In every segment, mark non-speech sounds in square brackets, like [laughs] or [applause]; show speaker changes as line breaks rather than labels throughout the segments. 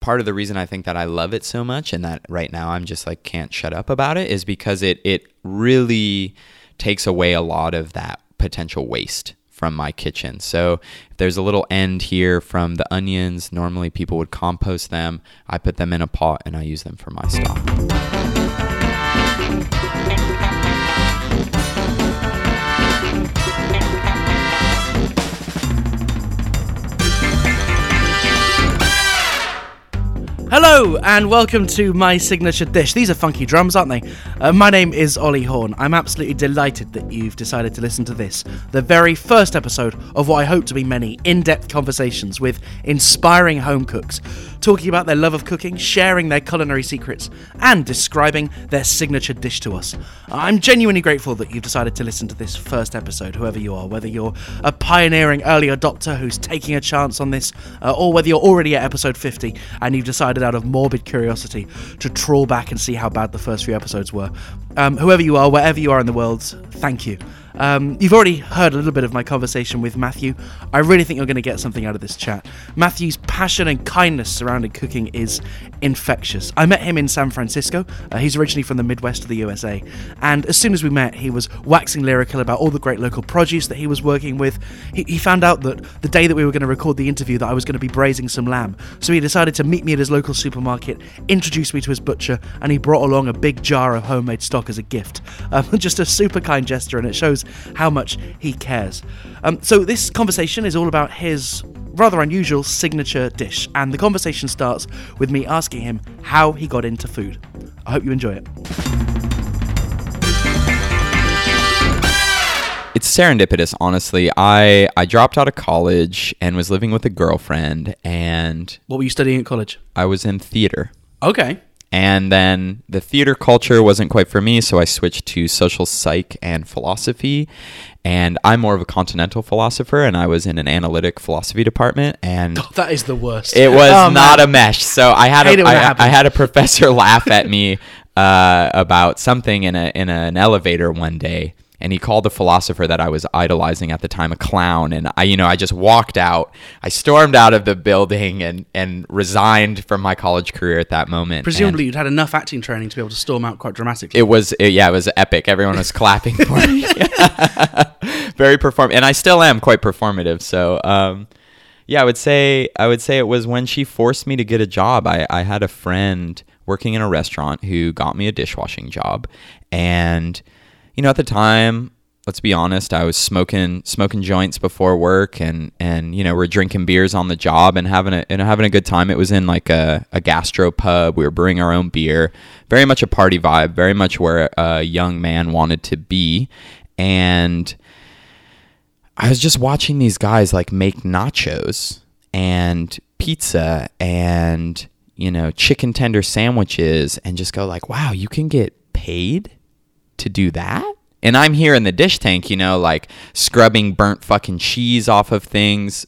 part of the reason I think that I love it so much and that right now I'm just like can't shut up about it is because it it really takes away a lot of that potential waste from my kitchen. So if there's a little end here from the onions, normally people would compost them. I put them in a pot and I use them for my stock.
Hello and welcome to my signature dish. These are funky drums, aren't they? Uh, my name is Ollie Horn. I'm absolutely delighted that you've decided to listen to this, the very first episode of what I hope to be many in depth conversations with inspiring home cooks, talking about their love of cooking, sharing their culinary secrets, and describing their signature dish to us. I'm genuinely grateful that you've decided to listen to this first episode, whoever you are, whether you're a pioneering early adopter who's taking a chance on this, uh, or whether you're already at episode 50 and you've decided out of morbid curiosity to trawl back and see how bad the first few episodes were. Um, whoever you are, wherever you are in the world, thank you. Um, you've already heard a little bit of my conversation with Matthew. I really think you're going to get something out of this chat. Matthew's passion and kindness surrounding cooking is infectious. I met him in San Francisco. Uh, he's originally from the Midwest of the USA. And as soon as we met, he was waxing lyrical about all the great local produce that he was working with. He, he found out that the day that we were going to record the interview that I was going to be braising some lamb. So he decided to meet me at his local supermarket, introduce me to his butcher, and he brought along a big jar of homemade stock as a gift. Um, [laughs] just a super kind gesture, and it shows how much he cares. Um, so this conversation is all about his rather unusual signature dish, and the conversation starts with me asking him how he got into food. I hope you enjoy it.
It's serendipitous, honestly. I I dropped out of college and was living with a girlfriend and
What were you studying at college?
I was in theater.
Okay.
And then the theater culture wasn't quite for me, so I switched to social psych and philosophy. And I'm more of a continental philosopher, and I was in an analytic philosophy department. And
That is the worst.
it was
Oh,
not
man.
a mesh. So I had a,
it when that
I. I had a professor [laughs] laugh at me [laughs] uh, about something in a in an elevator one day, and he called the philosopher that I was idolizing at the time a clown. And I, you know, I just walked out. I stormed out of the building and and resigned from my college career at that moment.
Presumably,
And
you'd had enough acting training to be able to storm out quite dramatically.
it was it- yeah, it was epic. Everyone was clapping for me. [laughs] [laughs] Very perform, and I still am quite performative. So. um yeah, I would say I would say it was when she forced me to get a job. I, I had a friend working in a restaurant who got me a dishwashing job, and you know at the time, let's be honest, I was smoking smoking joints before work, and and you know we're drinking beers on the job and having a and having a good time. It was in like a, a gastro pub. We were brewing our own beer, very much a party vibe, very much where a young man wanted to be, and. I was just watching these guys like make nachos and pizza and you know chicken tender sandwiches and just go like wow you can get paid to do that and I'm here in the dish tank you know like scrubbing burnt fucking cheese off of things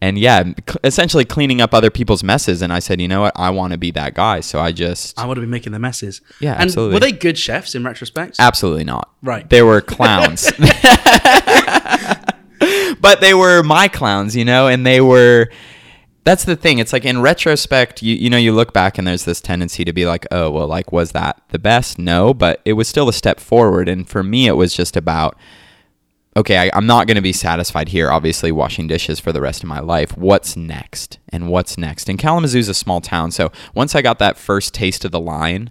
and yeah essentially cleaning up other people's messes and I said you know what I want to be that guy so I just
I want to be making the messes.
Yeah,
and
absolutely.
Were they good chefs in retrospect?
Absolutely not.
Right.
They were clowns. [laughs] [laughs] but they were my clowns, you know, and they were that's the thing. It's like in retrospect, you you know, you look back and there's this tendency to be like, "Oh, well, like was that the best?" No, but it was still a step forward and for me it was just about okay, I, I'm not going to be satisfied here, obviously, washing dishes for the rest of my life. What's next? And what's next? And Kalamazoo's a small town. So once I got that first taste of the line,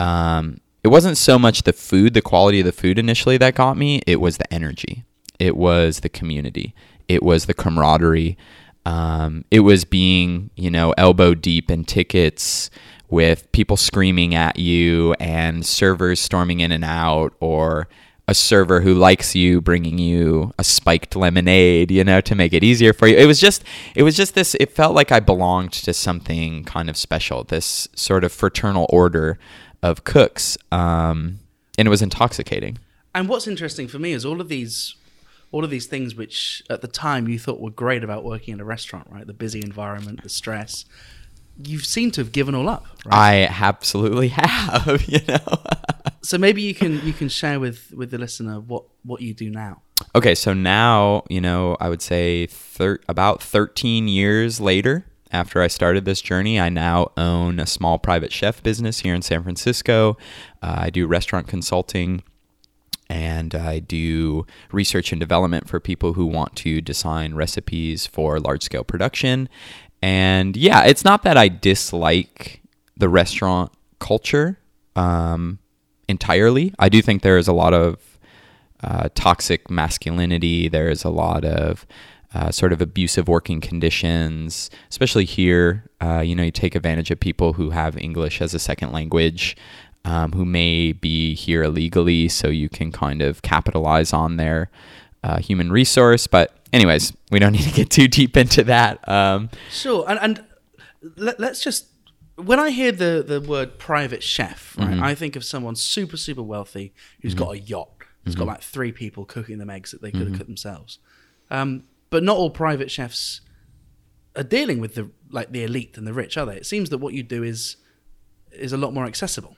um, it wasn't so much the food, the quality of the food initially that got me, it was the energy, it was the community, it was the camaraderie. Um, it was being, you know, elbow deep in tickets with people screaming at you and servers storming in and out, or a server who likes you bringing you a spiked lemonade, you know, to make it easier for you. It was just it was just this it felt like I belonged to something kind of special, this sort of fraternal order of cooks. Um, and it was intoxicating.
And what's interesting for me is all of these, all of these things which at the time you thought were great about working in a restaurant, right? The busy environment, the stress. You seem to have given all up, right?
I absolutely [laughs] have, you know. [laughs]
so maybe you can you can share with with the listener what what you do now.
Okay, so now, you know, I would say thir- about 13 years later after I started this journey. I now own a small private chef business here in San Francisco. Uh, I do restaurant consulting and I do research and development for people who want to design recipes for large scale production. And yeah, it's not that I dislike the restaurant culture um, entirely. I do think there is a lot of uh, toxic masculinity. There is a lot of uh, sort of abusive working conditions, especially here. Uh, you know, you take advantage of people who have English as a second language um, who may be here illegally, so you can kind of capitalize on their uh, human resource. But, anyways, we don't [laughs] need to get too deep into that. Um,
Sure, and and let, us just when I hear the the word private chef, right,
Mm-hmm.
I think of someone super super wealthy who's got a yacht, who's
Mm-hmm.
got like three people cooking them eggs that they could have cooked themselves. Um, but not all private chefs are dealing with the like the elite and the rich, are they? It seems that what you do is is a lot more accessible.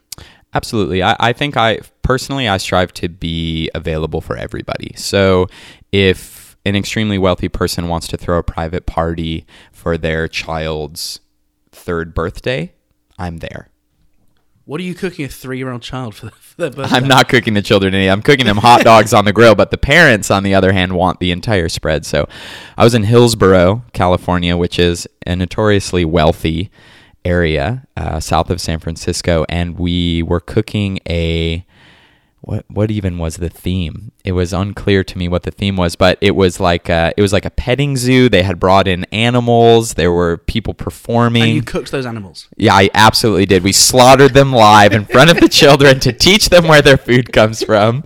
Absolutely. I, I think I personally I strive to be available for everybody. So if an extremely wealthy person wants to throw a private party for their child's third birthday, I'm there.
What are you cooking a three year old child for, their birthday?
I'm not cooking the children any. I'm cooking them hot dogs on the grill, but the parents, on the other hand, want the entire spread. So I was in Hillsborough, California, which is a notoriously wealthy area uh, south of San Francisco, and we were cooking a what what even was the theme? It was unclear to me what the theme was, but it was like a, it was like a petting zoo. They had brought in animals. There were people performing.
and you cooked those animals.
Yeah, I absolutely did. We slaughtered them live in front of the children to teach them where their food comes from.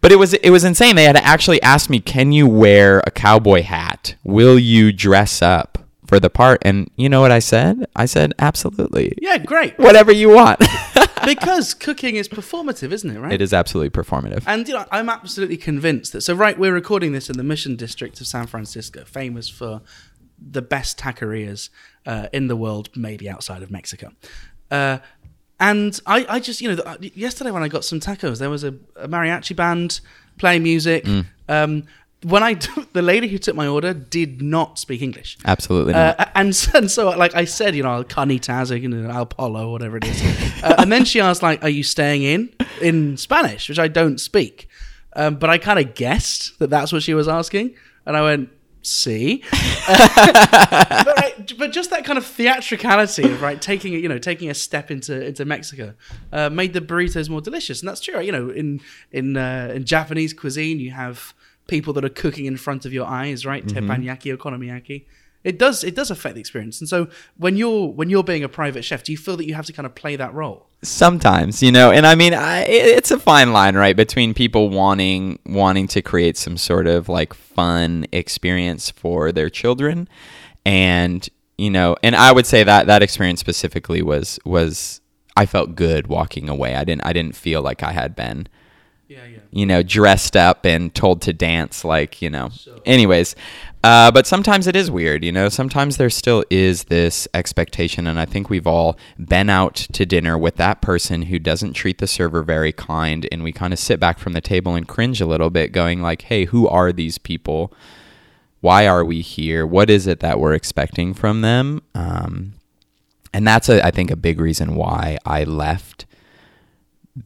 But it was it was insane. They had actually asked me, "Can you wear a cowboy hat? Will you dress up for the part?" And you know what I said? I said, "Absolutely.
Yeah, great.
Whatever you want." [laughs] [laughs]
because cooking is performative, isn't it? Right.
it is absolutely performative.
And you know, I'm absolutely convinced that. So, right, we're recording this in the Mission District of San Francisco, famous for the best taquerias uh, in the world, maybe outside of Mexico. Uh, and I, I just, you know, yesterday when I got some tacos, there was a, a mariachi band playing music. Um, when I, [laughs] the lady who took my order did not speak English.
Absolutely not.
Uh, and, so, [laughs] and so, like I said, you know, carnitas, you know, al polo, whatever it is. [laughs] uh, and then she asked, like, "Are you staying in in Spanish?" Which I don't speak, um, but I kind of guessed that that's what she was asking, and I went, "See." but, right, but just that kind of theatricality of right taking it, you know taking a step into into Mexico uh, made the burritos more delicious, and that's true. You know, in in uh, in Japanese cuisine, you have people that are cooking in front of your eyes, right? Mm-hmm. Teppanyaki, okonomiyaki. It does it does affect the experience, and so when you're when you're being a private chef, do you feel that you have to kind of play that role?
sometimes you know and i mean I, it's a fine line right between people wanting wanting to create some sort of like fun experience for their children and you know and i would say that that experience specifically was was i felt good walking away i didn't i didn't feel like i had been. You know, dressed up and told to dance, like, you know. Anyways, uh, but sometimes it is weird, you know. Sometimes there still is this expectation, and I think we've all been out to dinner with that person who doesn't treat the server very kind, and we kind of sit back from the table and cringe a little bit, going like, "Hey, who are these people? Why are we here? What is it that we're expecting from them?" Um, and that's, a, I think, a big reason why I left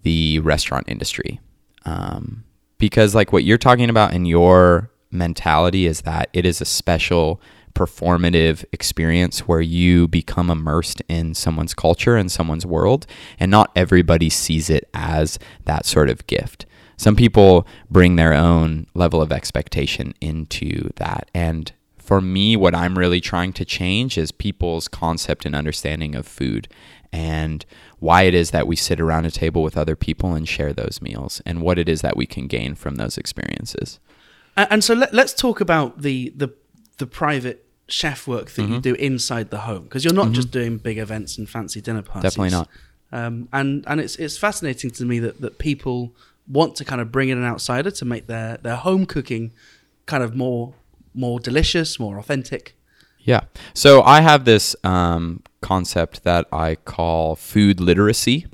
the restaurant industry. Um, because, like, what you're talking about in your mentality is that it is a special performative experience where you become immersed in someone's culture and someone's world, and not everybody sees it as that sort of gift. Some people bring their own level of expectation into that. And for me, what I'm really trying to change is people's concept and understanding of food and why it is that we sit around a table with other people and share those meals and what it is that we can gain from those experiences.
And, so let, let's talk about the the the private chef work that you do inside the home because you're not just doing big events and fancy dinner parties.
Definitely not.
Um, and and it's it's fascinating to me that that people want to kind of bring in an outsider to make their their home cooking kind of more more delicious, more authentic.
Yeah. So I have this um, concept that I call food literacy.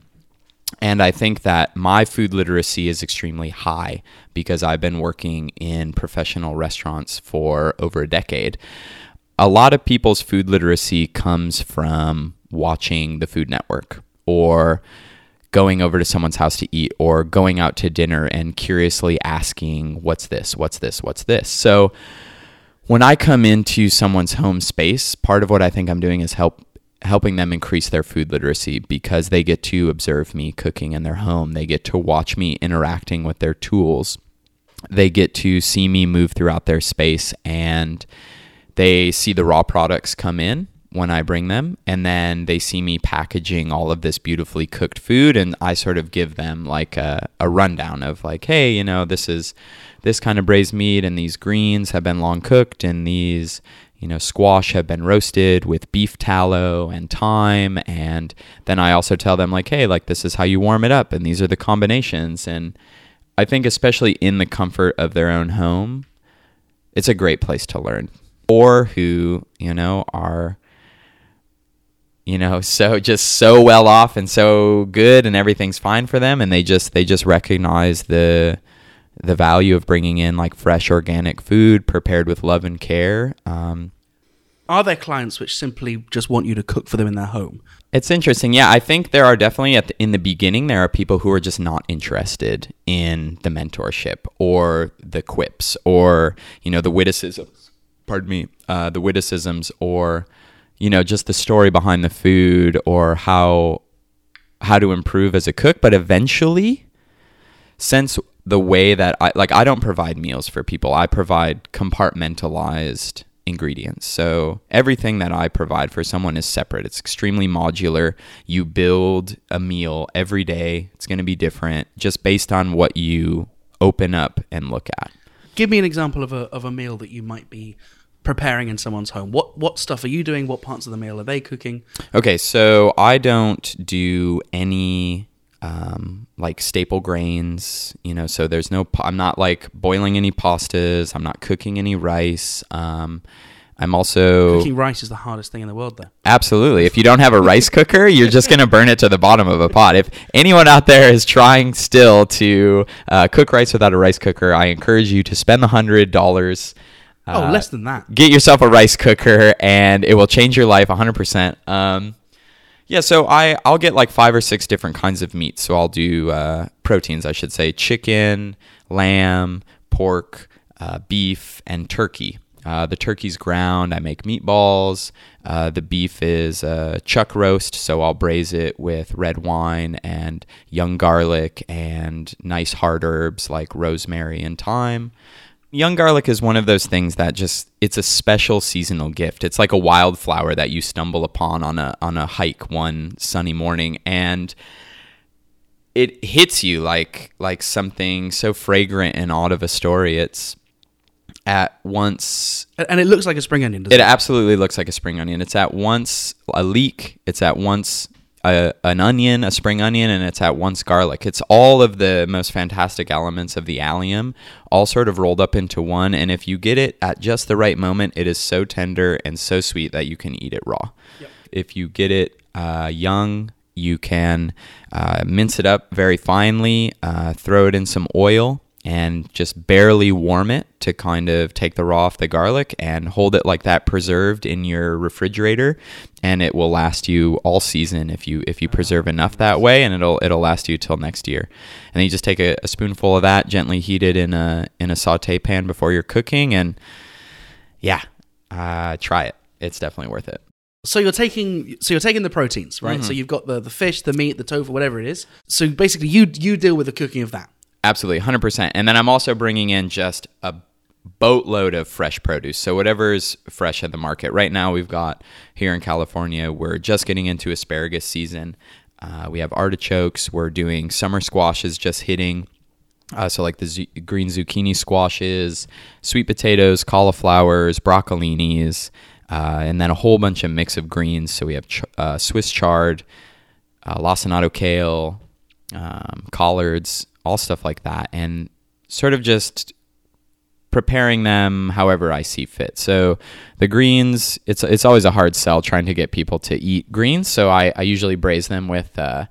And I think that my food literacy is extremely high because I've been working in professional restaurants for over a decade. a lot of people's food literacy comes from watching the Food Network or going over to someone's house to eat or going out to dinner and curiously asking, What's this? What's this? What's this? So when I come into someone's home space, part of what I think I'm doing is help helping them increase their food literacy because they get to observe me cooking in their home. They get to watch me interacting with their tools. They get to see me move throughout their space and they see the raw products come in when I bring them, and then they see me packaging all of this beautifully cooked food, and I sort of give them like a, a rundown of like, hey, you know, this is this kind of braised meat, and these greens have been long cooked, and these you know, squash have been roasted with beef tallow and thyme. And then I also tell them, like, hey, like, this is how you warm it up, and these are the combinations. And I think, especially in the comfort of their own home, it's a great place to learn. Or who, you know, are, you know, [laughs] so just so well off and so good and everything's fine for them. And they just, they just recognize the, the value of bringing in like fresh organic food prepared with love and care. Um,
Are there clients which simply just want you to cook for them in their home?
it's interesting. Yeah, I think there are definitely at the, in the beginning there are people who are just not interested in the mentorship or the quips or you know the witticisms. Pardon me, uh, the witticisms or you know just the story behind the food or how how to improve as a cook. But eventually, since the way that I like I don't provide meals for people. I provide compartmentalized ingredients. So everything that I provide for someone is separate. It's extremely modular. You build a meal every day. It's going to be different just based on what you open up and look at.
Give me an example of a of a meal that you might be preparing in someone's home. What what stuff are you doing? What parts of the meal are they cooking?
Okay, so I don't do any um, like staple grains, you know. So there's no. I'm not like boiling any pastas. I'm not cooking any rice. Um, I'm also
Cooking rice is the hardest thing in the world, though.
absolutely. If you don't have a rice cooker, you're just gonna burn it to the bottom of a pot. If anyone out there is trying still to uh, cook rice without a rice cooker, I encourage you to spend the hundred dollars.
oh, less than that.
get yourself a rice cooker and it will change your life 100% um, yeah so I, i'll get like five or six different kinds of meat. So i'll do uh, proteins i should say chicken lamb pork uh, beef and turkey. Uh, the turkey's ground i make meatballs. Uh, the beef is uh, chuck roast so i'll braise it with red wine and young garlic and nice hard herbs like rosemary and thyme Young garlic is one of those things that just it's a special seasonal gift. It's like a wildflower that you stumble upon on a on a hike one sunny morning and it hits you like like something so fragrant and odd of a story. It's at once
And it looks like a spring onion, doesn't
it
it?
absolutely looks like a spring onion. It's at once a leek, it's at once a, an onion, a spring onion, and it's at once garlic. It's all of the most fantastic elements of the allium, all sort of rolled up into one. And if you get it at just the right moment, it is so tender and so sweet that you can eat it raw. If you get it uh, young, you can uh, mince it up very finely, uh, throw it in some oil, and just barely warm it to kind of take the raw off the garlic and hold it like that preserved in your refrigerator and it will last you all season if you if you preserve enough that way and it'll it'll last you till next year and then you just take a, a spoonful of that gently heat it in a in a saute pan before you're cooking and yeah uh, try it it's definitely worth it
So you're taking so you're taking the proteins, right? So you've got the, the fish, the meat, the tofu, whatever it is. So basically, you you deal with the cooking of that.
Absolutely, 100%. And then I'm also bringing in just a boatload of fresh produce. So whatever's fresh at the market. Right now, we've got here in California, we're just getting into asparagus season. Uh, we have artichokes. We're doing summer squashes just hitting. Uh, so like the zu- green zucchini squashes, sweet potatoes, cauliflowers, broccolinis, uh, and then a whole bunch of mix of greens. So we have ch- uh, Swiss chard, uh, lacinato kale, um, collards, all stuff like that, and sort of just preparing them however I see fit. So the greens, it's it's always a hard sell trying to get people to eat greens. So I, I usually braise them with uh,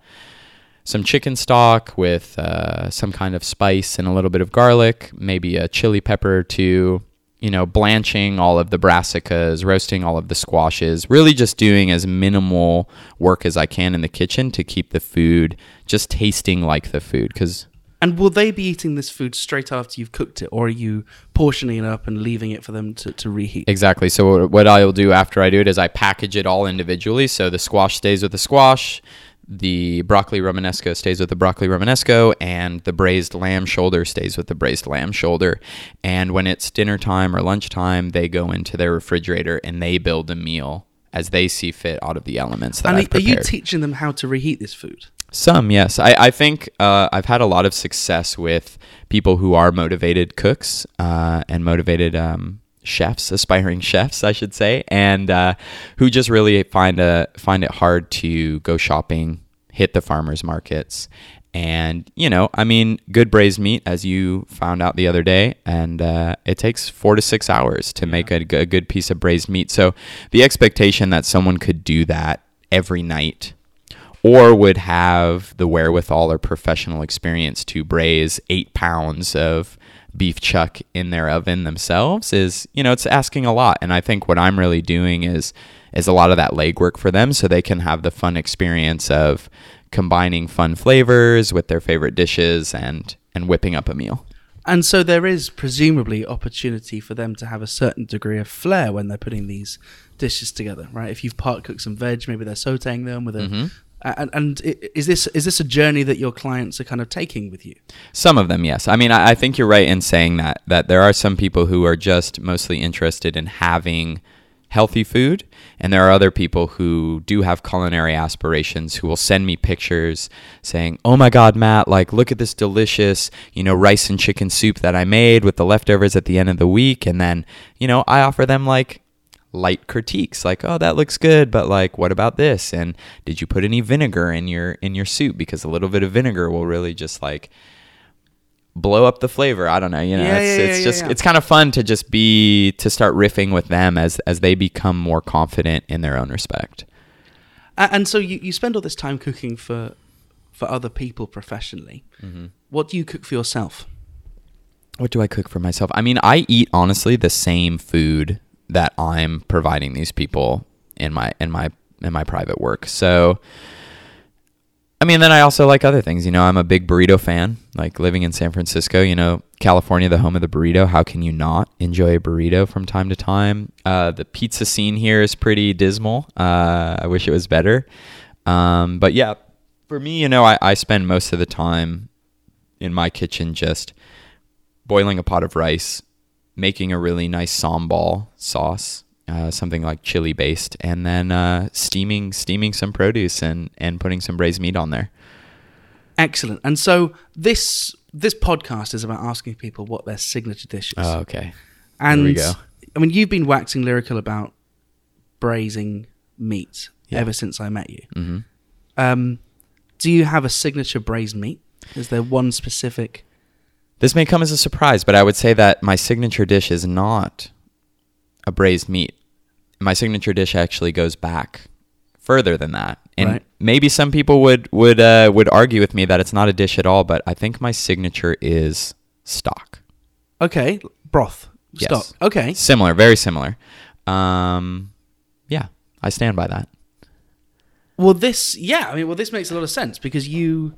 some chicken stock with uh, some kind of spice and a little bit of garlic, maybe a chili pepper or two, you know, blanching all of the brassicas, roasting all of the squashes, really just doing as minimal work as I can in the kitchen to keep the food just tasting like the food. Because
And will they be eating this food straight after you've cooked it, or are you portioning it up and leaving it for them to, to reheat?
Exactly. So what- I'll do after I do it is I package it all individually. So the squash stays with the squash, the broccoli romanesco stays with the broccoli romanesco, and the braised lamb shoulder stays with the braised lamb shoulder. And when it's dinner time or lunchtime, they go into their refrigerator and they build a meal as they see fit out of the elements that
and
I've
are you teaching them how to reheat this food?
Some, yes. I, I think uh, I've had a lot of success with people who are motivated cooks uh, and motivated um, chefs, aspiring [laughs] chefs, I should say, and uh, who just really find a find it hard to go shopping, hit the farmers markets, and you know, I mean, good braised meat, as you found out the other day, and uh, it takes four to six hours to make a good piece of braised meat. So the expectation that someone could do that every night or would have the wherewithal or professional experience to braise eight pounds of beef chuck in their oven themselves is you know it's asking a lot and i think what i'm really doing is is a lot of that legwork for them so they can have the fun experience of combining fun flavors with their favorite dishes and and whipping up a meal
And so there is presumably opportunity for them to have a certain degree of flair when they're putting these dishes together, right? If you've part cooked some veg, maybe they're sautéing them with a.
Mm-hmm.
And, and is this is this a journey that your clients are kind of taking with you?
Some of them, yes. I mean, I, I think you're right in saying that that there are some people who are just mostly interested in having healthy food, and there are other people who do have culinary aspirations who will send me pictures saying, "Oh my God, Matt! Like, look at this delicious, you know, rice and chicken soup that I made with the leftovers at the end of the week," and then, you know, I offer them like light critiques like oh that looks good but like what about this and did you put any vinegar in your in your soup because a little bit of vinegar will really just like blow up the flavor i don't know you know
Yeah,
it's,
yeah,
it's
yeah,
just it's kind of fun to just be to start riffing with them as as they become more confident in their own respect
And so you, you spend all this time cooking for for other people professionally.
Mm-hmm.
What do you cook for yourself?
what do i cook for myself i mean i eat honestly the same food that i'm providing these people in my in my in my private work so I mean, then I also like other things. You know, I'm a big burrito fan. Like living in San Francisco, you know, California, the home of the burrito. How can you not enjoy a burrito from time to time? Uh, the pizza scene here is pretty dismal. Uh, I wish it was better. Um, but yeah, for me, you know, I, I spend most of the time in my kitchen just boiling a pot of rice, making a really nice sambal sauce, uh, something like chili based, and then uh, steaming steaming some produce and and putting some braised meat on there.
Excellent. And so this this podcast is about asking people what their signature dish is.
Oh, okay.
and
we go.
I mean, you've been waxing lyrical about braising meat
Yeah.
ever since I met you.
hmm
Um, do you have a signature braised meat? Is there one specific?
This may come as a surprise, but I would say that my signature dish is not a braised meat. My signature dish actually goes back further than that. And
Right.
maybe some people would would uh, would argue with me that it's not a dish at all, but I think my signature is stock.
Okay, broth,
Yes.
stock. Okay,
Similar, very similar. Um, yeah, I stand by that.
Well, this, yeah, I mean, well, this makes a lot of sense because you,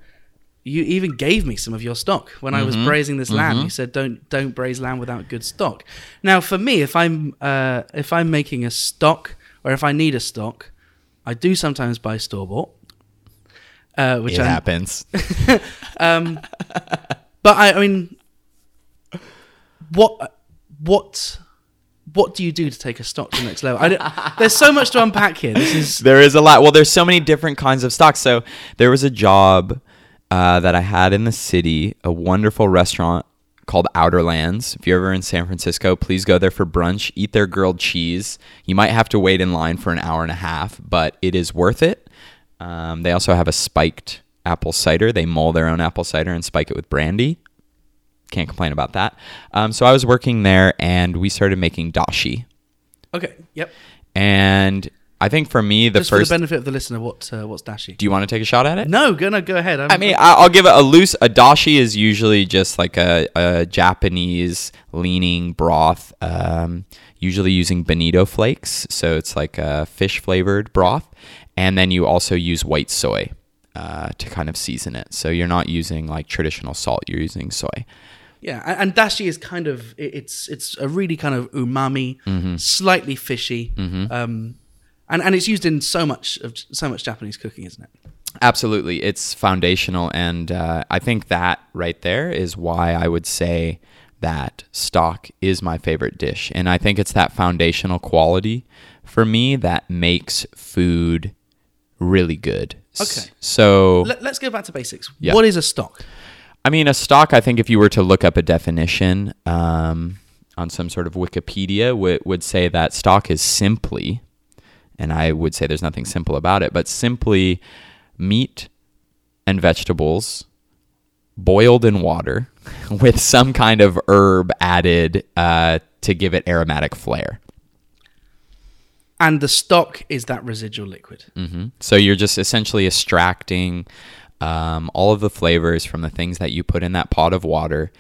you even gave me some of your stock when I was
Mhm.
braising this lamb.
Mhm.
You said, "Don't don't braise lamb without good stock." Now, for me, if I'm uh, if I'm making a stock or if I need a stock, I do sometimes buy store bought, uh, which
happens. [laughs]
um, but I, I mean, what what what do you do to take a stock to the next level? I don't, there's so much to unpack here. This is
there is a lot. Well, there's so many different kinds of stocks. So there was a job uh, that I had in the city, a wonderful restaurant called Outerlands. If you're ever in San Francisco, please go there for brunch. Eat their grilled cheese. You might have to wait in line for an hour and a half, but it is worth it. Um, they also have a spiked apple cider. They mull their own apple cider and spike it with brandy. Can't complain about that. Um, so I was working there, and we started making dashi
okay. Yep.
and I think for me, the
Just for
first.
the benefit of the listener, what uh, what's dashi?
do you want to take a shot at it?
No, go no, go ahead. I'm,
I mean, I'll give it a loose. A dashi is usually just like a, a Japanese leaning broth, um, usually using bonito flakes. So it's like a fish flavored broth, and then you also use white soy uh, to kind of season it. So you're not using like traditional salt; you're using soy.
yeah, and, dashi is kind of it's it's a really kind of umami,
Mm-hmm.
slightly fishy, um, and and it's used in so much of so much Japanese cooking, isn't it?
Absolutely, it's foundational, and uh, I think that right there is why I would say that stock is my favorite dish, and I think it's that foundational quality for me that makes food really good.
Okay.
so
Let, let's go back to basics.
Yeah.
What is a stock?
I mean, a stock. I think if you were to look up a definition um, on some sort of Wikipedia, would would say that stock is simply, and I would say there's nothing simple about it, but simply meat and vegetables boiled in water [laughs] with some kind of herb added uh, to give it aromatic flair.
And the stock is that residual liquid.
hmm So you're just essentially extracting um, all of the flavors from the things that you put in that pot of water,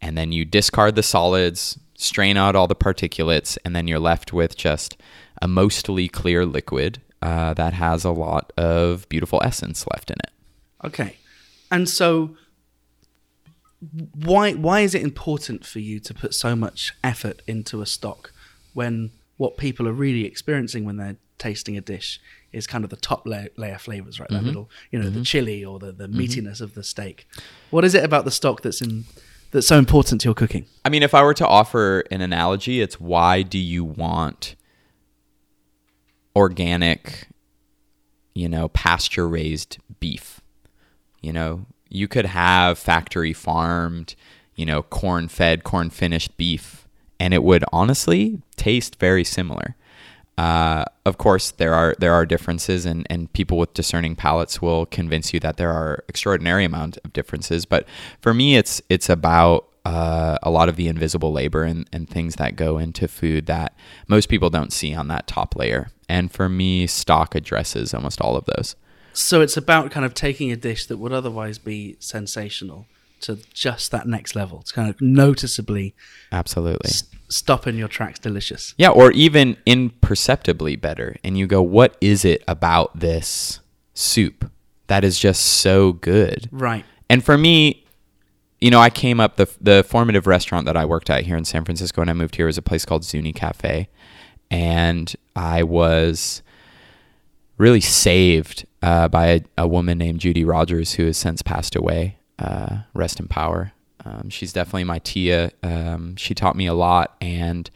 and then you discard the solids, strain out all the particulates, and then you're left with just a mostly clear liquid uh, that has a lot of beautiful essence left in it.
Okay, and so why why is it important for you to put so much effort into a stock when what people are really experiencing when they're tasting a dish is kind of the top layer, layer flavors, right? That mm-hmm. little, you know, the mm-hmm. chili or the, the mm-hmm. meatiness of the steak. What is it about the stock that's in that's so important to your cooking?
I mean, if I were to offer an analogy, it's why do you want organic, you know, pasture raised beef? You know, you could have factory farmed, you know, corn fed, corn finished beef, and it would honestly taste very similar. Uh, of course, there are there are differences, and, and people with discerning palates will convince you that there are extraordinary amount of differences. But for me, it's it's about uh, a lot of the invisible labor and, and things that go into food that most people don't see on that top layer. And for me, stock addresses almost all of those.
So it's about kind of taking a dish that would otherwise be sensational to just that next level. It's kind of noticeably
Absolutely.
s- stop in your tracks delicious.
Yeah, or even imperceptibly better. And you go, what is it about this soup that is just so good?
Right.
And for me, you know, I came up the the formative restaurant that I worked at here in San Francisco and I moved here was a place called Zuni Cafe, and I was really saved uh, by a, a woman named Judy Rodgers who has since passed away. Uh, rest in power. Um, she's definitely my tia. Um, she taught me a lot, and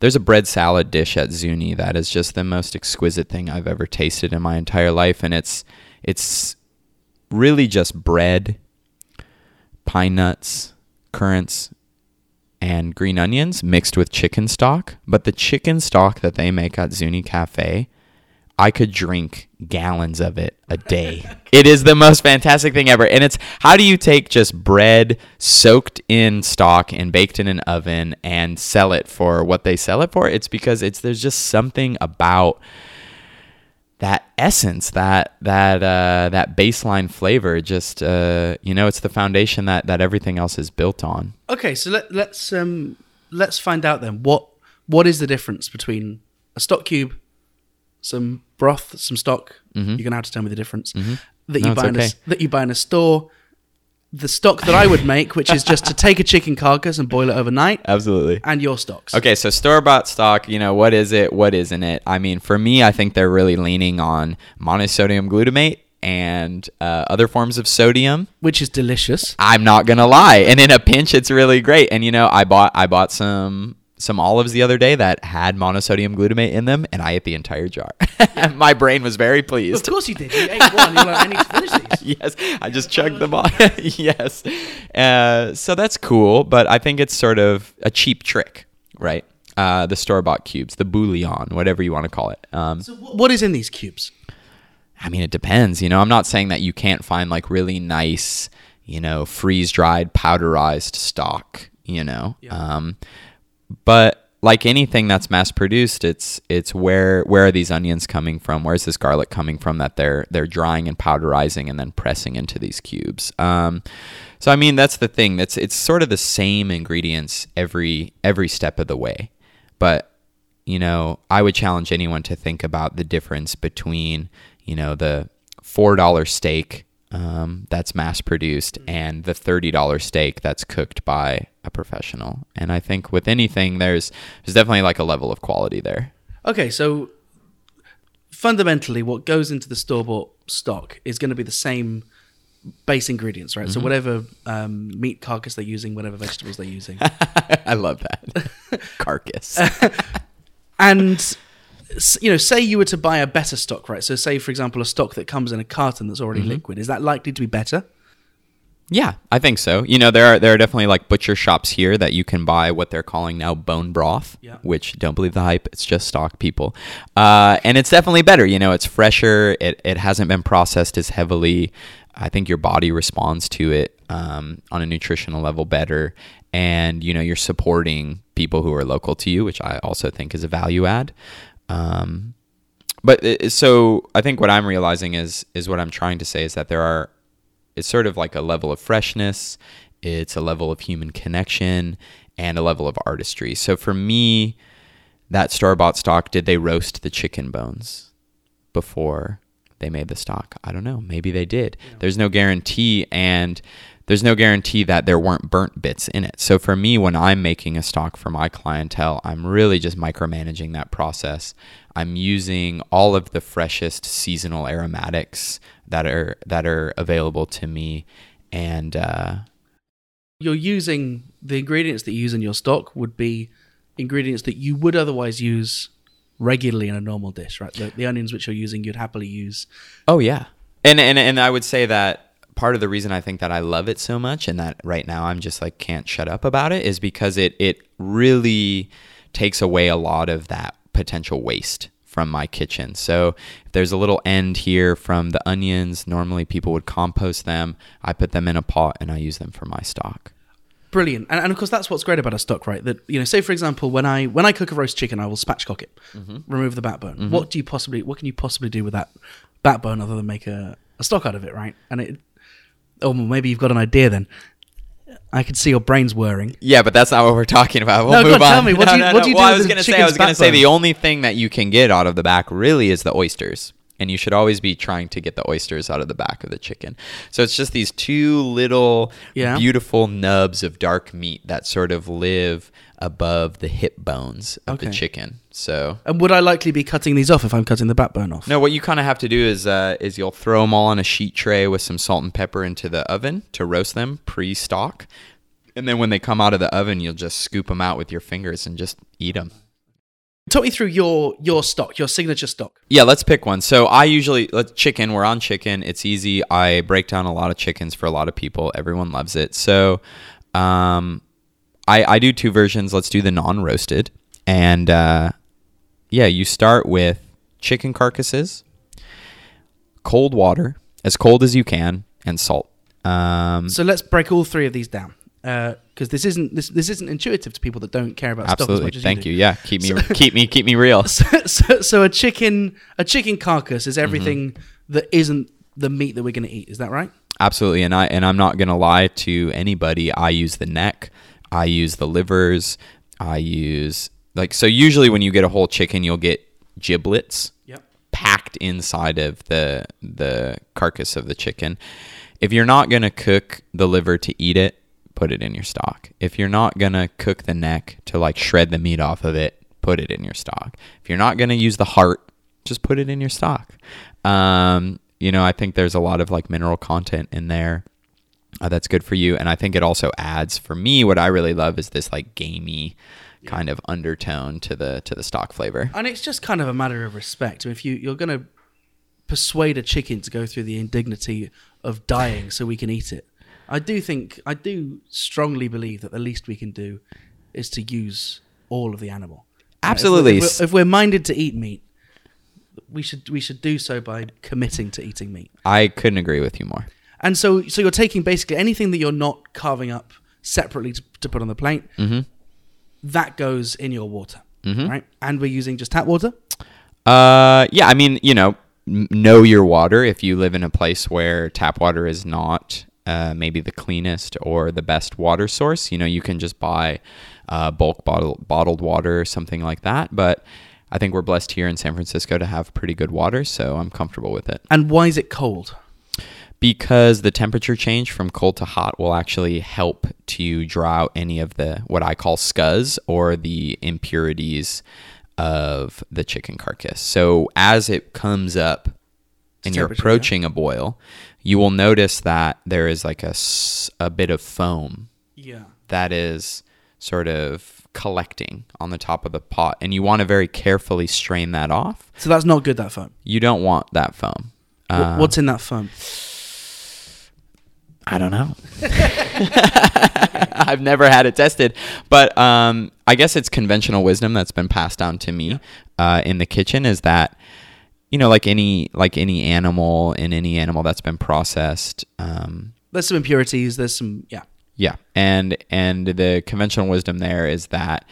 there's a bread salad dish at Zuni that is just the most exquisite thing I've ever tasted in my entire life, and it's it's really just bread, pine nuts, currants, and green onions mixed with chicken stock. But the chicken stock that they make at Zuni Cafe, I could drink gallons of it a day. [laughs] it is the most fantastic thing ever. And it's how do you take just bread soaked in stock and baked in an oven and sell it for what they sell it for? It's because it's there's just something about that essence, that that uh, that baseline flavor. Just uh, you know, it's the foundation that that everything else is built on.
Okay, so let, let's um let's find out then what what is the difference between a stock cube, some broth, some stock. You're gonna have to tell me the difference that you
Mm-hmm. No,
buy in a, that you buy in a store. The stock that I would make, which is just to [laughs] take a chicken carcass and boil it overnight,
Absolutely.
and your stocks.
Okay, so store bought stock, you know, what is it? What isn't it? I mean, for me, I think they're really leaning on monosodium glutamate and uh, other forms of sodium.
which is delicious.
I'm not gonna lie, and in a pinch, it's really great. And you know, I bought I bought some some olives the other day that had monosodium glutamate in them, and I ate the entire jar. [laughs] My brain was very pleased.
Of course you did. You ate one. You're like, I need to finish [laughs] these.
yes, I just chugged them all. [laughs] yes, uh, so that's cool, but I think it's sort of a cheap trick, right? Uh, the store bought cubes, the bouillon, whatever you want to call it. Um,
So wh- what is in these cubes?
I mean, it depends. You know, I'm not saying that you can't find like really nice, you know, freeze dried, powderized stock, you know. Um, but like anything that's mass produced, it's it's where where are these onions coming from? Where's this garlic coming from that they're they're drying and powderizing and then pressing into these cubes? Um, so I mean that's the thing. That's it's sort of the same ingredients every every step of the way, but you know I would challenge anyone to think about the difference between you know the four dollar steak um, that's mass produced and the $30 steak that's cooked by a professional. And I think with anything, there's there's definitely like a level of quality there.
Okay, so fundamentally, what goes into the store bought stock is going to be the same base ingredients, right? So whatever um, meat carcass they're using, whatever vegetables they're using, [laughs]
I love that [laughs] carcass. [laughs]
and you know, say you were to buy a better stock, right? So say, for example, a stock that comes in a carton that's already liquid, is that likely to be better?
Yeah, I think so. You know, there are there are definitely like butcher shops here that you can buy what they're calling now bone broth,
Yeah.
which don't believe the hype. It's just stock, people, uh, and it's definitely better. You know, it's fresher. It it hasn't been processed as heavily. I think your body responds to it um, on a nutritional level better, and you know you're supporting people who are local to you, which I also think is a value add. Um, but it, so I think what I'm realizing is is what I'm trying to say is that there are it's sort of like a level of freshness, it's a level of human connection, and a level of artistry. So for me, that store bought stock, did they roast the chicken bones before they made the stock? I don't know. Maybe they did. There's no guarantee, and there's no guarantee that there weren't burnt bits in it. So for me, when I'm making a stock for my clientele, I'm really just micromanaging that process. I'm using all of the freshest seasonal aromatics that are that are available to me, and uh,
You're using the ingredients that you use in your stock would be ingredients that you would otherwise use regularly in a normal dish, right? The, the onions which you're using, you'd happily use.
Oh yeah, and and and I would say that part of the reason I think that I love it so much and that right now I'm just like can't shut up about it is because it it really takes away a lot of that potential waste from my kitchen. So if there's a little end here from the onions, normally people would compost them. I put them in a pot and I use them for my stock.
Brilliant, and, and of course that's what's great about a stock, right? That you know, say for example, when I when I cook a roast chicken, I will spatchcock it, mm-hmm. remove the backbone. Mm-hmm. What do you possibly, what can you possibly do with that backbone other than make a, a stock out of it, right? And it, oh, well, maybe you've got an idea then. I can see your brains whirring.
Yeah, but that's not what we're talking about. We'll
No,
move
on,
on.
tell me, what
No,
do you-
no,
what do you
Well,
do
I
with
was
the
gonna say, I was going to say the only thing that you can get out of the back really is the oysters. And you should always be trying to get the oysters out of the back of the chicken. So it's just these two little
Yeah.
beautiful nubs of dark meat that sort of live above the hip bones of the chicken. So
And would I likely be cutting these off if I'm cutting the backbone off?
no, what you kind of have to do is uh, is you'll throw them all on a sheet tray with some salt and pepper into the oven to roast them pre-stock, and then when they come out of the oven, you'll just scoop them out with your fingers and just eat them.
Talk me through your your stock, your signature stock.
Yeah, let's pick one. So I usually let chicken. We're on chicken. It's easy. I break down a lot of chickens for a lot of people. Everyone loves it. So, um, I I do two versions. Let's do the non-roasted, and uh, yeah, you start with chicken carcasses, cold water, as cold as you can, and salt. Um,
So let's break all three of these down because this isn't this this isn't intuitive to people that don't care about stock as
absolutely.
much as
Thank
you.
you. Yeah, keep me [laughs] keep me keep me real. [laughs]
So, so, so a chicken a chicken carcass
Mm-hmm.
is everything that isn't the meat that we're going to eat. Is that right?
Absolutely, and I and I'm not gonna lie to anybody. I use the neck, I use the livers, I use like so. Usually, when you get a whole chicken, you'll get giblets
Yep.
packed inside of the the carcass of the chicken. If you're not gonna cook the liver to eat it, put it in your stock. If you're not gonna cook the neck to like shred the meat off of it, put it in your stock. If you're not gonna use the heart, just put it in your stock. Um, you know, I think there's a lot of like mineral content in there. Uh, that's good for you, and I think it also adds for me. What I really love is this like gamey kind of undertone to the to the stock flavor.
And it's just kind of a matter of respect. If you you're going to persuade a chicken to go through the indignity of dying so we can eat it, I do think I do strongly believe that the least we can do is to use all of the animal.
Absolutely.
If we're, if we're minded to eat meat, we should we should do so by committing to eating meat.
I couldn't agree with you more.
And so so you're taking basically anything that you're not carving up separately to, to put on the plate.
Mm-hmm.
that goes in your water,
Mm-hmm.
right? And we're using just tap water.
Uh, yeah, I mean, you know, know your water. If you live in a place where tap water is not uh, maybe the cleanest or the best water source, you know, you can just buy uh, bulk bottle, bottled water or something like that. But I think we're blessed here in San Francisco to have pretty good water, so I'm comfortable with it.
And why is it cold?
Because the temperature change from cold to hot will actually help to draw out any of the what I call scuzz or the impurities of the chicken carcass. So as it comes up and you're approaching a boil, you will notice that there is like a, a bit of foam
Yeah.
that is sort of collecting on the top of the pot and you want to very carefully strain that off.
So that's not good. That foam.
You don't want that foam. Uh,
What's in that foam?
I don't know. [laughs] I've never had it tested, but um, I guess it's conventional wisdom that's been passed down to me uh, in the kitchen is that you know, like any like any animal in any animal that's been processed, um,
There's some impurities. There's some yeah.
yeah, and and the conventional wisdom there is that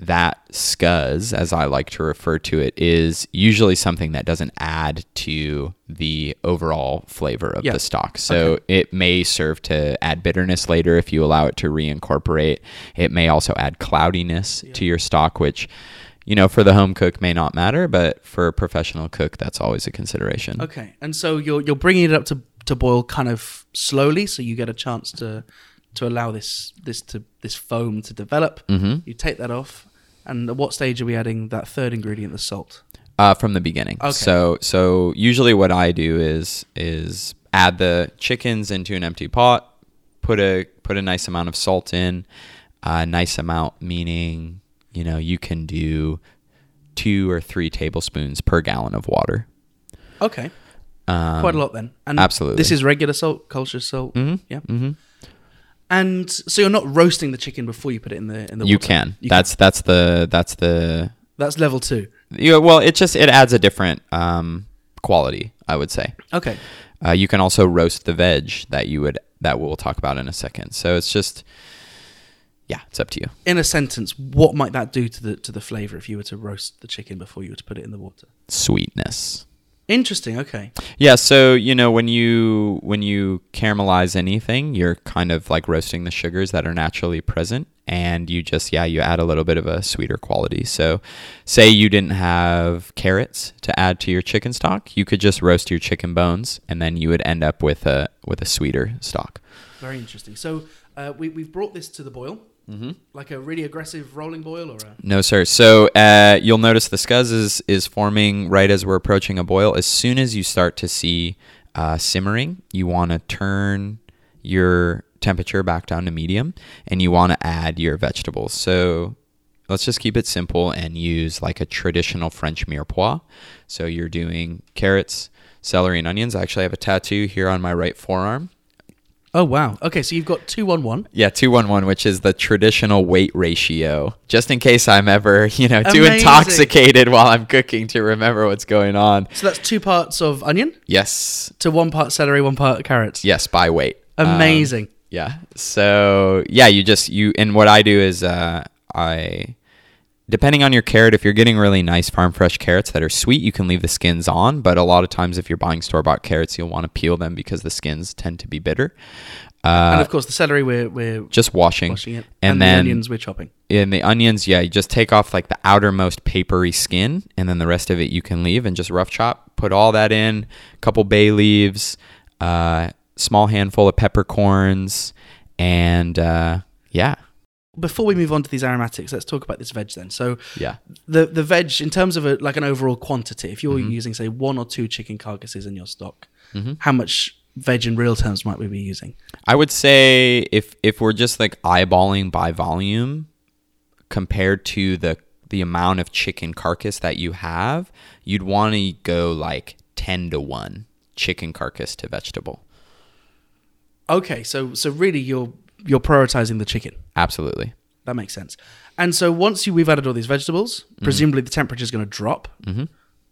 that scuzz, as I like to refer to it, is usually something that doesn't add to the overall flavor of
Yeah.
the stock. So it may serve to add bitterness later if you allow it to reincorporate. It may also add cloudiness to your stock, which you know for the home cook may not matter, but for a professional cook, that's always a consideration.
Okay. And so you're you're bringing it up to to boil kind of slowly, so you get a chance to to allow this this to this foam to develop.
Mhm.
You take that off, and at what stage are we adding that third ingredient, the salt?
Uh, from the beginning.
Okay.
So so usually what I do is is add the chickens into an empty pot, put a put a nice amount of salt in, a nice amount meaning you know you can do two or three tablespoons per gallon of water.
Okay.
Um,
Quite a lot then. And
absolutely.
This is regular salt, kosher salt.
Mm-hmm.
Yeah.
hmm
And so you're not roasting the chicken before you put it in the in the water?
You
water.
can.
You
that's that's the that's the
That's level two.
yeah, well it just it adds a different um, quality I would say.
Okay.
Uh, you can also roast the veg that you would that we'll talk about in a second. So it's just yeah, it's up to you.
In a sentence, what might that do to the to the flavor if you were to roast the chicken before you were to put it in the water?
Sweetness.
Interesting. Okay.
Yeah, so you know when you when you caramelize anything, you're kind of like roasting the sugars that are naturally present and you just yeah, you add a little bit of a sweeter quality. So say you didn't have carrots to add to your chicken stock, you could just roast your chicken bones and then you would end up with a with a sweeter stock.
Very interesting. So uh, we we've brought this to the boil, mm-hmm. like a really aggressive rolling boil, or a
No, sir. So uh, you'll notice the scuzz is, is forming right as we're approaching a boil. As soon as you start to see uh, simmering, you want to turn your temperature back down to medium and you want to add your vegetables. So let's just keep it simple and use like a traditional French mirepoix. So you're doing carrots, celery, and onions. I actually have a tattoo here on my right forearm.
Oh wow. Okay, so you've got two one one.
Yeah, two one one, which is the traditional weight ratio. Just in case I'm ever, you know, too
Amazing.
intoxicated while I'm cooking to remember what's going on.
So that's two parts of onion
Yes,
to one part celery, one part carrots.
yes, by weight. Um,
Amazing.
yeah. So yeah, you just you and what I do is uh, I depending on your carrot, if you're getting really nice farm fresh carrots that are sweet, you can leave the skins on. But a lot of times, if you're buying store bought carrots, you'll want to peel them because the skins tend to be bitter.
and
Uh,
of course, the celery we're we're
just washing,
washing it,
and,
and,
then
the onions we're chopping.
in the onions, yeah, you just take off like the outermost papery skin, and then the rest of it you can leave and just rough chop. Put all that in, a couple bay leaves, uh, small handful of peppercorns, and uh, yeah,
Before we move on to these aromatics, let's talk about this veg then. So
yeah.
the the veg in terms of a, like an overall quantity, if you're
Mm-hmm.
using say one or two chicken carcasses in your stock,
Mm-hmm.
how much veg in real terms might we be using?
I would say if if we're just like eyeballing by volume compared to the the amount of chicken carcass that you have, you'd want to go like ten to one chicken carcass to vegetable.
Okay, so so really you're you're prioritizing the chicken.
Absolutely.
That makes sense. And so once you we've added all these vegetables,
Mm-hmm.
presumably the temperature is going to drop. Mm-hmm.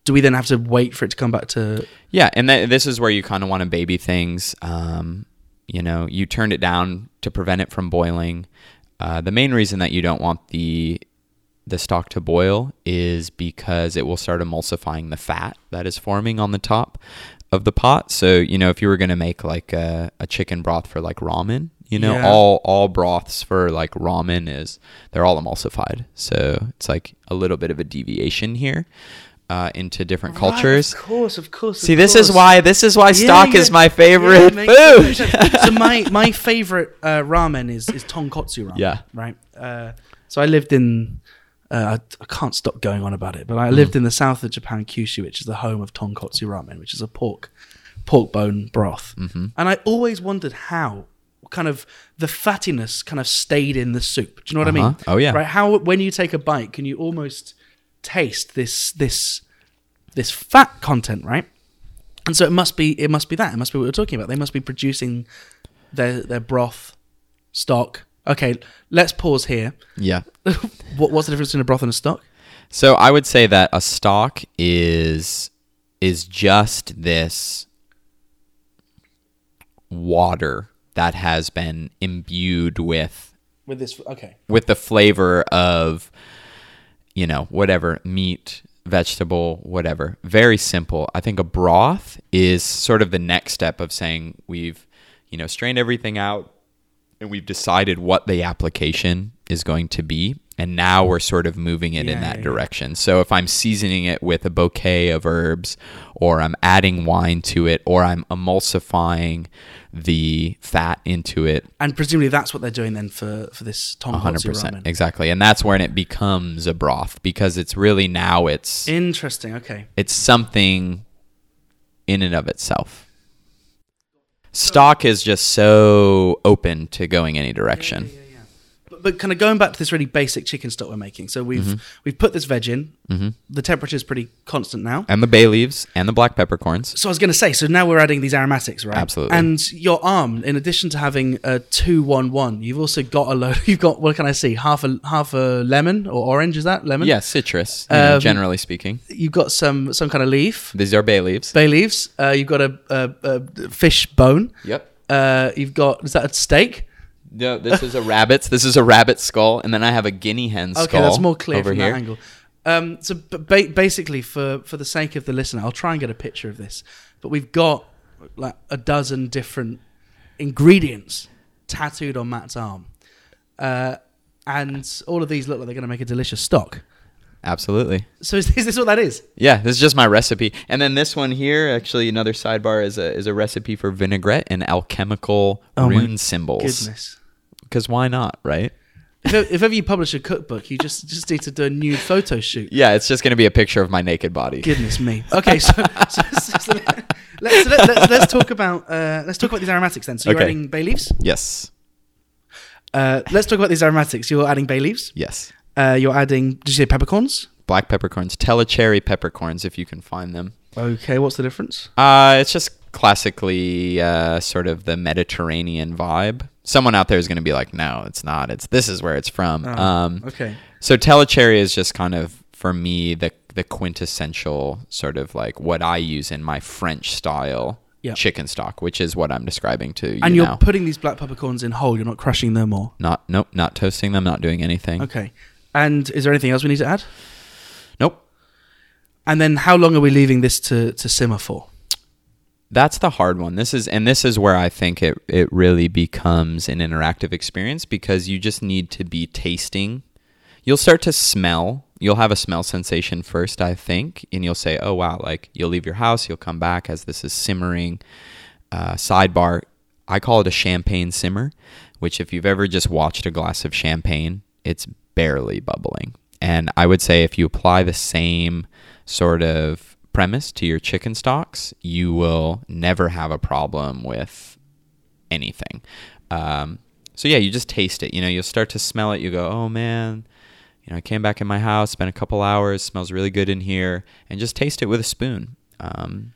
Do we then have to wait for it to come back to?
Yeah, and th- this is where you kind of want to baby things. Um, you know, you turned it down to prevent it from boiling. Uh, the main reason that you don't want the the stock to boil is because it will start emulsifying the fat that is forming on the top of the pot. So you know, if you were going to make like a, a chicken broth for like ramen, you know,
Yeah.
all all broths for like ramen is they're all emulsified. So it's like a little bit of a deviation here uh, into different cultures.
Of course, of course. of
See, this is why this is why
Yeah,
stock
yeah.
is my favorite
so
food. [laughs]
so my my favorite uh, ramen is is tonkotsu ramen.
Yeah.
Right. Uh, so I lived in. Uh, I, I can't stop going on about it, but
Mm.
I lived in the south of Japan, Kyushu, which is the home of tonkotsu ramen, which is a pork pork bone broth.
Mm-hmm.
And I always wondered how kind of the fattiness kind of stayed in the soup. Do you know what I mean?
Uh-huh. Oh, yeah.
Right. How when you take a bite, can you almost taste this this this fat content, right? And so it must be it must be that. It must be what we're talking about. They must be producing their their broth stock. Okay, let's pause here.
Yeah. [laughs]
what, what's the difference between a broth and a stock?
So I would say that a stock is is just this water that has been imbued with
With this, okay,
with the flavor of you know whatever meat vegetable whatever. Very simple. I think a broth is sort of the next step of saying we've you know strained everything out and we've decided what the application is going to be. And now we're sort of moving it in that
yeah, yeah.
direction. So if i'm seasoning it with a bouquet of herbs or i'm adding wine to it or i'm emulsifying the fat into it
and presumably that's what they're doing then for for this tonkotsu
hundred percent,
ramen.
exactly, and that's when it becomes a broth because it's really now it's
Interesting. Okay.
it's something in and of itself. Stock is just so open to going any direction.
But, but kind of going back to this really basic chicken stock we're making. So we've
Mm-hmm.
we've put this veg in. The temperature is pretty constant now.
And the bay leaves and the black peppercorns.
So I was going to say, so now we're adding these aromatics, right?
Absolutely.
And your arm, in addition to having a two-one-one, you've also got a load. [laughs] You've got what can I see? Half a half a lemon or orange? Is that lemon?
Yeah, citrus, you know,
Um,
generally speaking.
You've got some some kind of leaf,
These are bay leaves.
bay leaves. Uh, you've got a, a, a fish bone.
Yep.
Uh, you've got is that a steak?
No, this is a rabbit's. This is a rabbit skull, and then I have a guinea hen skull.
Okay, that's more clear
over
from
here.
that angle. Um, so ba- basically, for for the sake of the listener, I'll try and get a picture of this. But we've got like a dozen different ingredients tattooed on Matt's arm, uh, and all of these look like they're going to make a delicious stock.
Absolutely.
So is, is this what that is?
Yeah, this is just my recipe. And then this one here, actually, another sidebar is a is a recipe for vinaigrette and alchemical
Oh my
rune symbols.
Goodness.
Because why not, right?
If, if ever you publish a cookbook, you just just need to do a nude photo shoot.
Yeah, it's just going to be a picture of my naked body.
Goodness me. Okay, so, so, so, so let's, let, let's let's talk about uh, let's talk about these aromatics then. So you're
Okay.
adding bay leaves.
Yes.
Uh, let's talk about these aromatics. You're adding bay leaves.
Yes.
Uh, you're adding. Did you say peppercorns?
Black peppercorns, Tellicherry peppercorns, if you can find them.
Okay, what's the difference?
Uh, it's just classically uh, sort of the Mediterranean vibe. Someone out there is going to be like, no, it's not. It's this is where it's from.
Oh,
um,
okay.
So Tellicherry is just kind of for me the the quintessential sort of like what I use in my French style
Yep.
chicken stock, which is what I'm describing to you
And you're
now.
putting these black peppercorns in whole. You're not crushing them or.
not nope, not toasting them, not doing anything.
Okay. And is there anything else we need to add?
Nope.
And then how long are we leaving this to, to simmer for?
That's the hard one. This is and this is where I think it it really becomes an interactive experience because you just need to be tasting. You'll start to smell. You'll have a smell sensation first, I think, and you'll say, "Oh wow!" Like you'll leave your house, you'll come back as this is simmering. Uh, sidebar: I call it a champagne simmer, which if you've ever just watched a glass of champagne, it's barely bubbling. And I would say if you apply the same sort of premise to your chicken stocks, you will never have a problem with anything. Um, so yeah, you just taste it. You know, you'll start to smell it. You go, oh man, you know, I came back in my house, spent a couple hours, smells really good in here, and just taste it with a spoon. Um,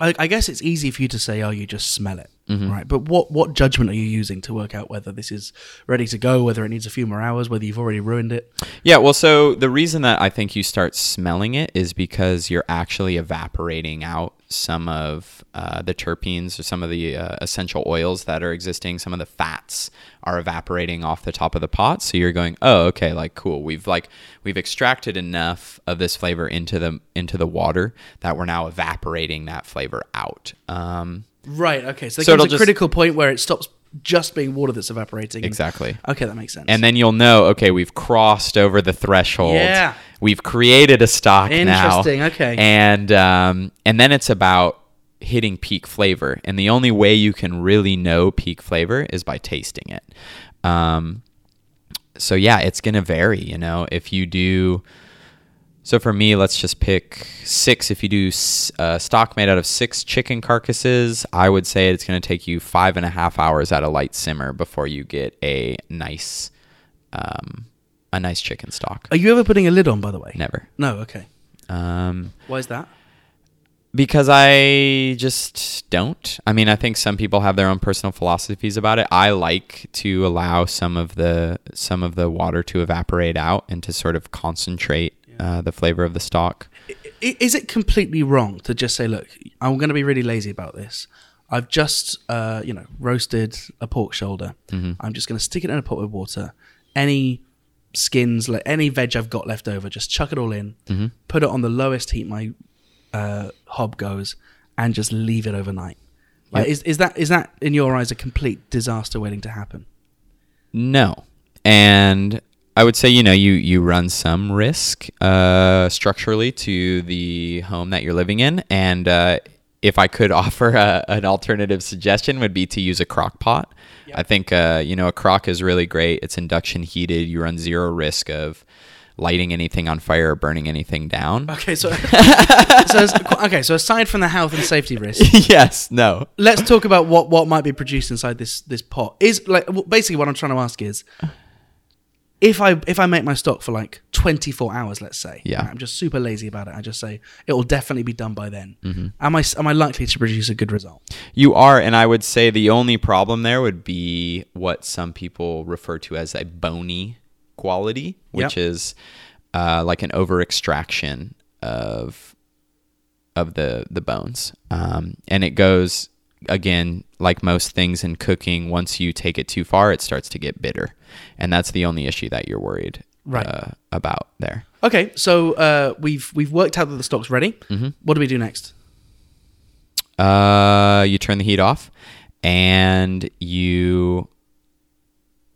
I, I guess it's easy for you to say, oh, you just smell it.
Mm-hmm.
Right, but what what judgment are you using to work out whether this is ready to go, whether it needs a few more hours, whether you've already ruined it?
Yeah, well, so the reason that I think you start smelling it is because you're actually evaporating out some of uh, the terpenes or some of the uh, essential oils that are existing. Some of the fats are evaporating off the top of the pot. So you're going, oh, okay, like cool. We've like we've extracted enough of this flavor into the into the water that we're now evaporating that flavor out. Um,
Right. Okay. So there
So
comes a
just-
critical point where it stops just being water that's evaporating.
exactly.
Okay, that makes sense.
And then you'll know, okay, we've crossed over the threshold.
Yeah.
We've created a stock now.
Interesting, okay.
And um, and then it's about hitting peak flavor, and the only way you can really know peak flavor is by tasting it. Um, so yeah, it's gonna vary. You know, if you do. So for me, let's just pick six. If you do s- uh, stock made out of six chicken carcasses, I would say it's going to take you five and a half hours at a light simmer before you get a nice, um, a nice chicken stock.
are you ever putting a lid on? By the way.
Never,
No. Okay.
um,
Why is that?
because I just don't. I mean, I think some people have their own personal philosophies about it. I like to allow some of the some of the water to evaporate out and to sort of concentrate uh, the flavor of the stock.
Is it completely wrong to just say, "Look, I'm going to be really lazy about this. I've just, uh, you know, roasted a pork shoulder.
Mm-hmm.
I'm just going to stick it in a pot with water. Any skins, like any veg I've got left over, just chuck it all in.
Mm-hmm.
Put it on the lowest heat my uh, hob goes, and just leave it overnight." Like,
Yep.
is is that is that in your eyes a complete disaster waiting to happen?
No. And I would say, you know, you, you run some risk uh, structurally to the home that you're living in. And uh, if I could [laughs] offer a, an alternative suggestion would be to use a crock pot. I think, uh, you know, a crock is really great. It's induction heated. You run zero risk of lighting anything on fire or burning anything down.
Okay, so [laughs] so okay, so aside from the health and safety risk, [laughs]
yes, no.
let's talk about what what might be produced inside this this pot. Is like basically what I'm trying to ask is if I if I make my stock for like 24 hours, let's say,
Yeah.
I'm just super lazy about it. I just say it will definitely be done by then.
Mm-hmm.
Am I am I likely to produce a good result?
You are, and I would say the only problem there would be what some people refer to as a bony quality, which
Yep.
is uh, like an over extraction of of the the bones, um, and it goes again like most things in cooking. Once you take it too far, it starts to get bitter, and that's the only issue that you're worried
Right.
uh, about there.
Okay, so uh, we've we've worked out that the stock's ready.
Mm-hmm.
What do we do next?
Uh, you turn the heat off and you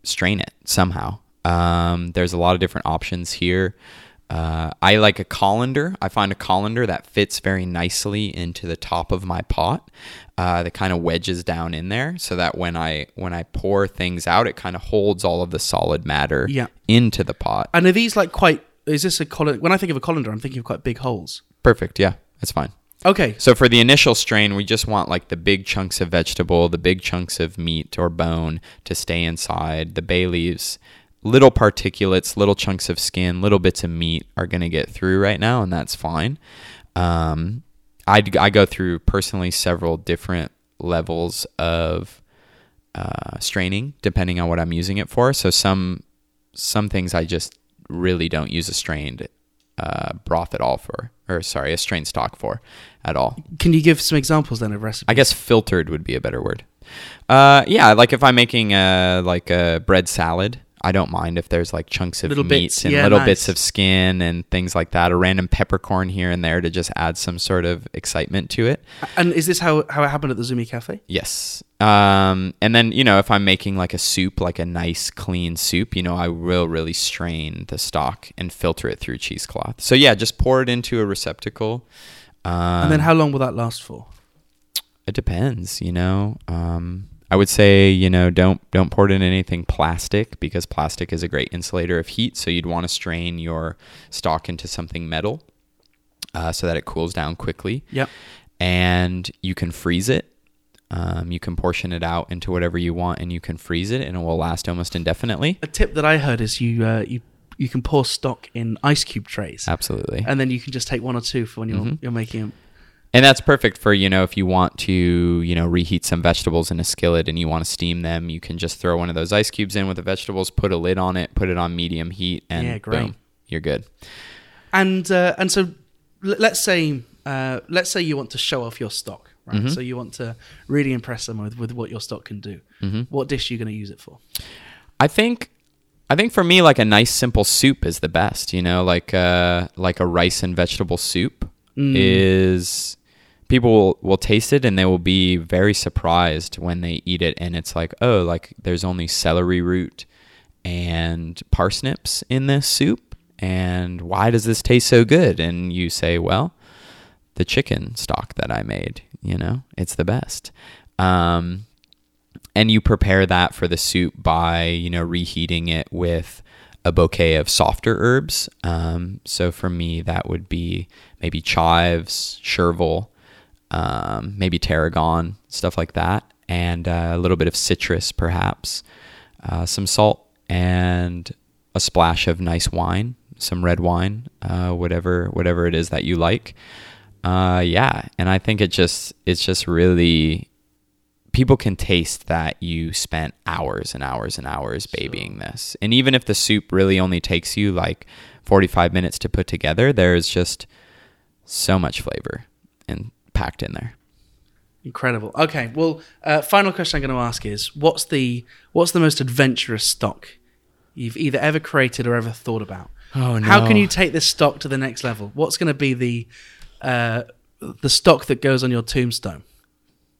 strain it somehow. Um, there's a lot of different options here. Uh, I like a colander. I find a colander that fits very nicely into the top of my pot. Uh, that kind of wedges down in there, so that when I when I pour things out, it kind of holds all of the solid matter
Yeah.
into the pot.
And are these like quite? Is this a colander? When I think of a colander, I'm thinking of quite big holes.
Perfect. Yeah, that's fine.
Okay,
So for the initial strain, we just want like the big chunks of vegetable, the big chunks of meat or bone to stay inside. The bay leaves, little particulates, little chunks of skin, little bits of meat are going to get through right now, and that's fine. Um, I, I go through personally several different levels of uh, straining depending on what I'm using it for. So some some things I just really don't use a strained uh, broth at all for, or sorry, a strained stock for at all.
can you give some examples then of recipes?
I guess filtered would be a better word. Uh, yeah, like if I'm making a like a bread salad, I don't mind if there's like chunks of
Little
meat
bits,
and
yeah,
little
nice.
bits of skin and things like that. A random peppercorn here and there to just add some sort of excitement to it.
And is this how how it happened at the Zuni Cafe?
Yes. Um, and then, you know, if I'm making like a soup, like a nice clean soup, you know, I will really strain the stock and filter it through cheesecloth. So yeah, just pour it into a receptacle. Um,
And then how long will that last for?
it depends, you know. Um, I would say, you know, don't don't pour it in anything plastic because plastic is a great insulator of heat. So you'd want to strain your stock into something metal uh, so that it cools down quickly
Yep.
and you can freeze it. Um, you can portion it out into whatever you want, and you can freeze it, and it will last almost indefinitely.
A tip that I heard is you uh, you you can pour stock in ice cube trays,
Absolutely.
and then you can just take one or two for when you're
Mhm.
you're making
And that's perfect for, you know, if you want to, you know, reheat some vegetables in a skillet and you want to steam them, you can just throw one of those ice cubes in with the vegetables, put a lid on it, put it on medium heat, and
Yeah,
boom, you're good.
And uh, and so let's say uh, let's say you want to show off your stock, right?
Mm-hmm.
So you want to really impress them with, with what your stock can do.
Mm-hmm.
What dish are you going to use it for?
I think I think for me like a nice simple soup is the best, you know, like uh like a rice and vegetable soup is people will, will taste it and they will be very surprised when they eat it and it's like, "Oh, like there's only celery root and parsnips in this soup and why does this taste so good?" And you say, "Well, the chicken stock that I made, you know, it's the best." Um and you prepare that for the soup by you know reheating it with a bouquet of softer herbs. Um, so for me, that would be maybe chives, chervil, um, maybe tarragon, stuff like that, and uh, a little bit of citrus, perhaps, uh, some salt, and a splash of nice wine, some red wine, uh, whatever whatever it is that you like. Uh, yeah, and I think it just it's just really people can taste that you spent hours and hours and hours babying this. And even if the soup really only takes you like 45 minutes to put together, there's just so much flavor and packed in there.
Incredible. Okay, well, uh, final question I'm going to ask is what's the what's the most adventurous stock you've either ever created or ever thought about?
Oh,
How can you take this stock to the next level? What's going to be the uh, the stock that goes on your tombstone?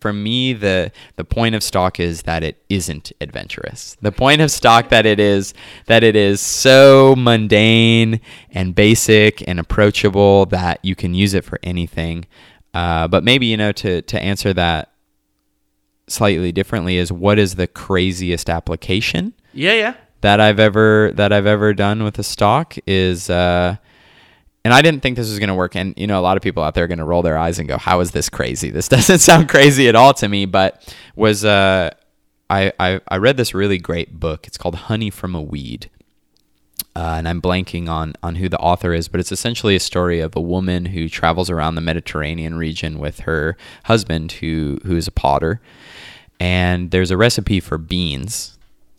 For me, the the point of stock is that it isn't adventurous. The point of stock that it is that it is so mundane and basic and approachable that you can use it for anything. Uh, but maybe you know to to answer that slightly differently is what is the craziest application
Yeah, yeah.
that I've ever that I've ever done with a stock is uh and I didn't think this was going to work. And you know a lot of people out there are going to roll their eyes and go how is this crazy? This [laughs] doesn't sound crazy at all to me. But was uh I I, I read this really great book. It's called Honey from a Weed uh, and I'm blanking on on who the author is, but it's essentially a story of a woman who travels around the Mediterranean region with her husband, who who is a potter, and there's a recipe for beans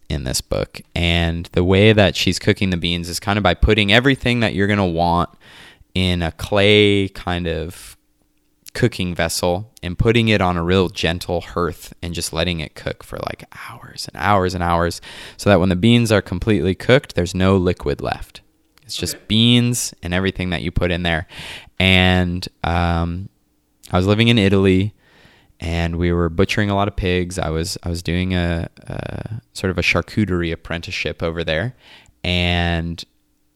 in this book, and the way that she's cooking the beans is kind of by putting everything that you're gonna want in a clay kind of cooking vessel and putting it on a real gentle hearth and just letting it cook for like hours and hours and hours so that when the beans are completely cooked there's no liquid left. It's just
Okay.
beans and everything that you put in there. And um, i was living in italy and we were butchering a lot of pigs. I was i was doing a, a sort of a charcuterie apprenticeship over there. And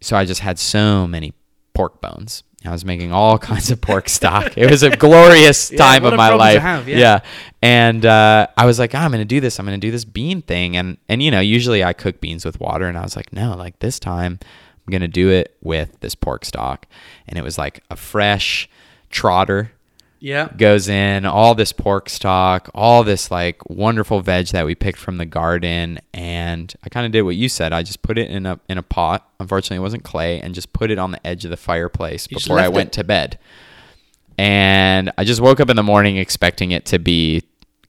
so i just had so many pork bones I was making all [laughs] kinds of pork stock. [laughs] It was a glorious
Yeah,
time of my life.
have, yeah.
And uh, I was like, "Ah, I'm going to do this. I'm going to do this bean thing. And and you know, usually I cook beans with water, and I was like, no, like this time I'm going to do it with this pork stock. And it was like a fresh trotter
Yeah.
goes in, all this pork stock, all this like wonderful veg that we picked from the garden, and I kind of did what you said. I just put it in a in a pot. Unfortunately, it wasn't clay, and just put it on the edge of the fireplace
You
before I went
it?
to bed. And I just woke up in the morning expecting it to be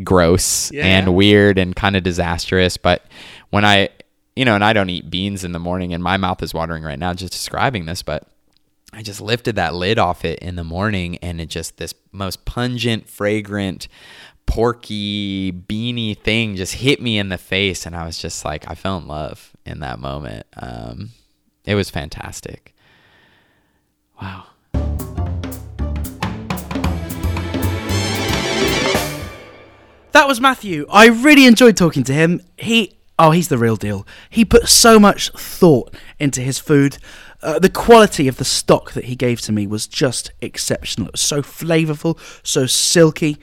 gross
Yeah,
and weird and kind of disastrous, but when I you know, and I don't eat beans in the morning, and my mouth is watering right now just describing this, but I just lifted that lid off it in the morning and it just this most pungent, fragrant, porky, beany thing just hit me in the face and I was just like I fell in love in that moment. Um, it was fantastic. Wow.
That was Matthew. I really enjoyed talking to him. He, oh, he's the real deal. He put so much thought into his food. Uh, the quality of the stock that he gave to me was just exceptional. It was so flavorful, so silky.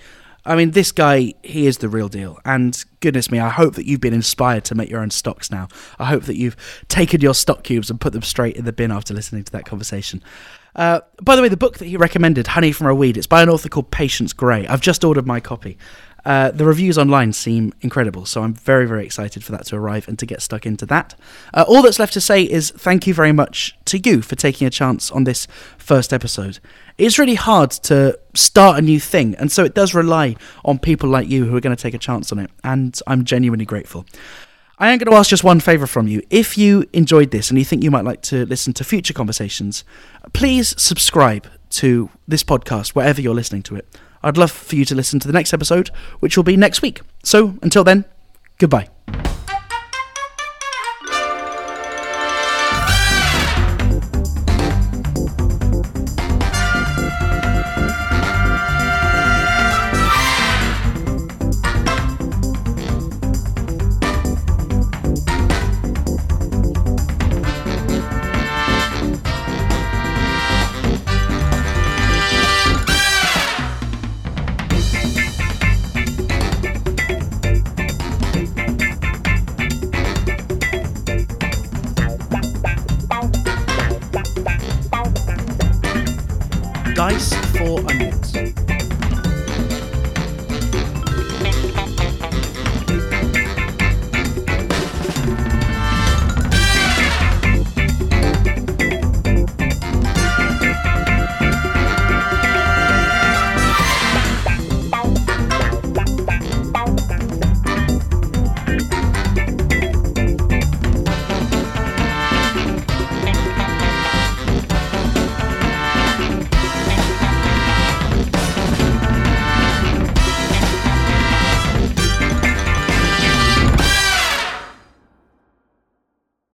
I mean, this guy, he is the real deal. And goodness me, I hope that you've been inspired to make your own stocks now. I hope that you've taken your stock cubes and put them straight in the bin after listening to that conversation. Uh, by the way, the book that he recommended, Honey from a Weed, it's by an author called Patience Gray. I've just ordered my copy. Uh, the reviews online seem incredible, so I'm very, very excited for that to arrive and to get stuck into that. Uh, all that's left to say is thank you very much to you for taking a chance on this first episode. It's really hard to start a new thing, and so it does rely on people like you who are going to take a chance on it, and I'm genuinely grateful. I am going to ask just one favour from you. If you enjoyed this and you think you might like to listen to future conversations, please subscribe to this podcast wherever you're listening to it. I'd love for you to listen to the next episode, which will be next week. So until then, goodbye.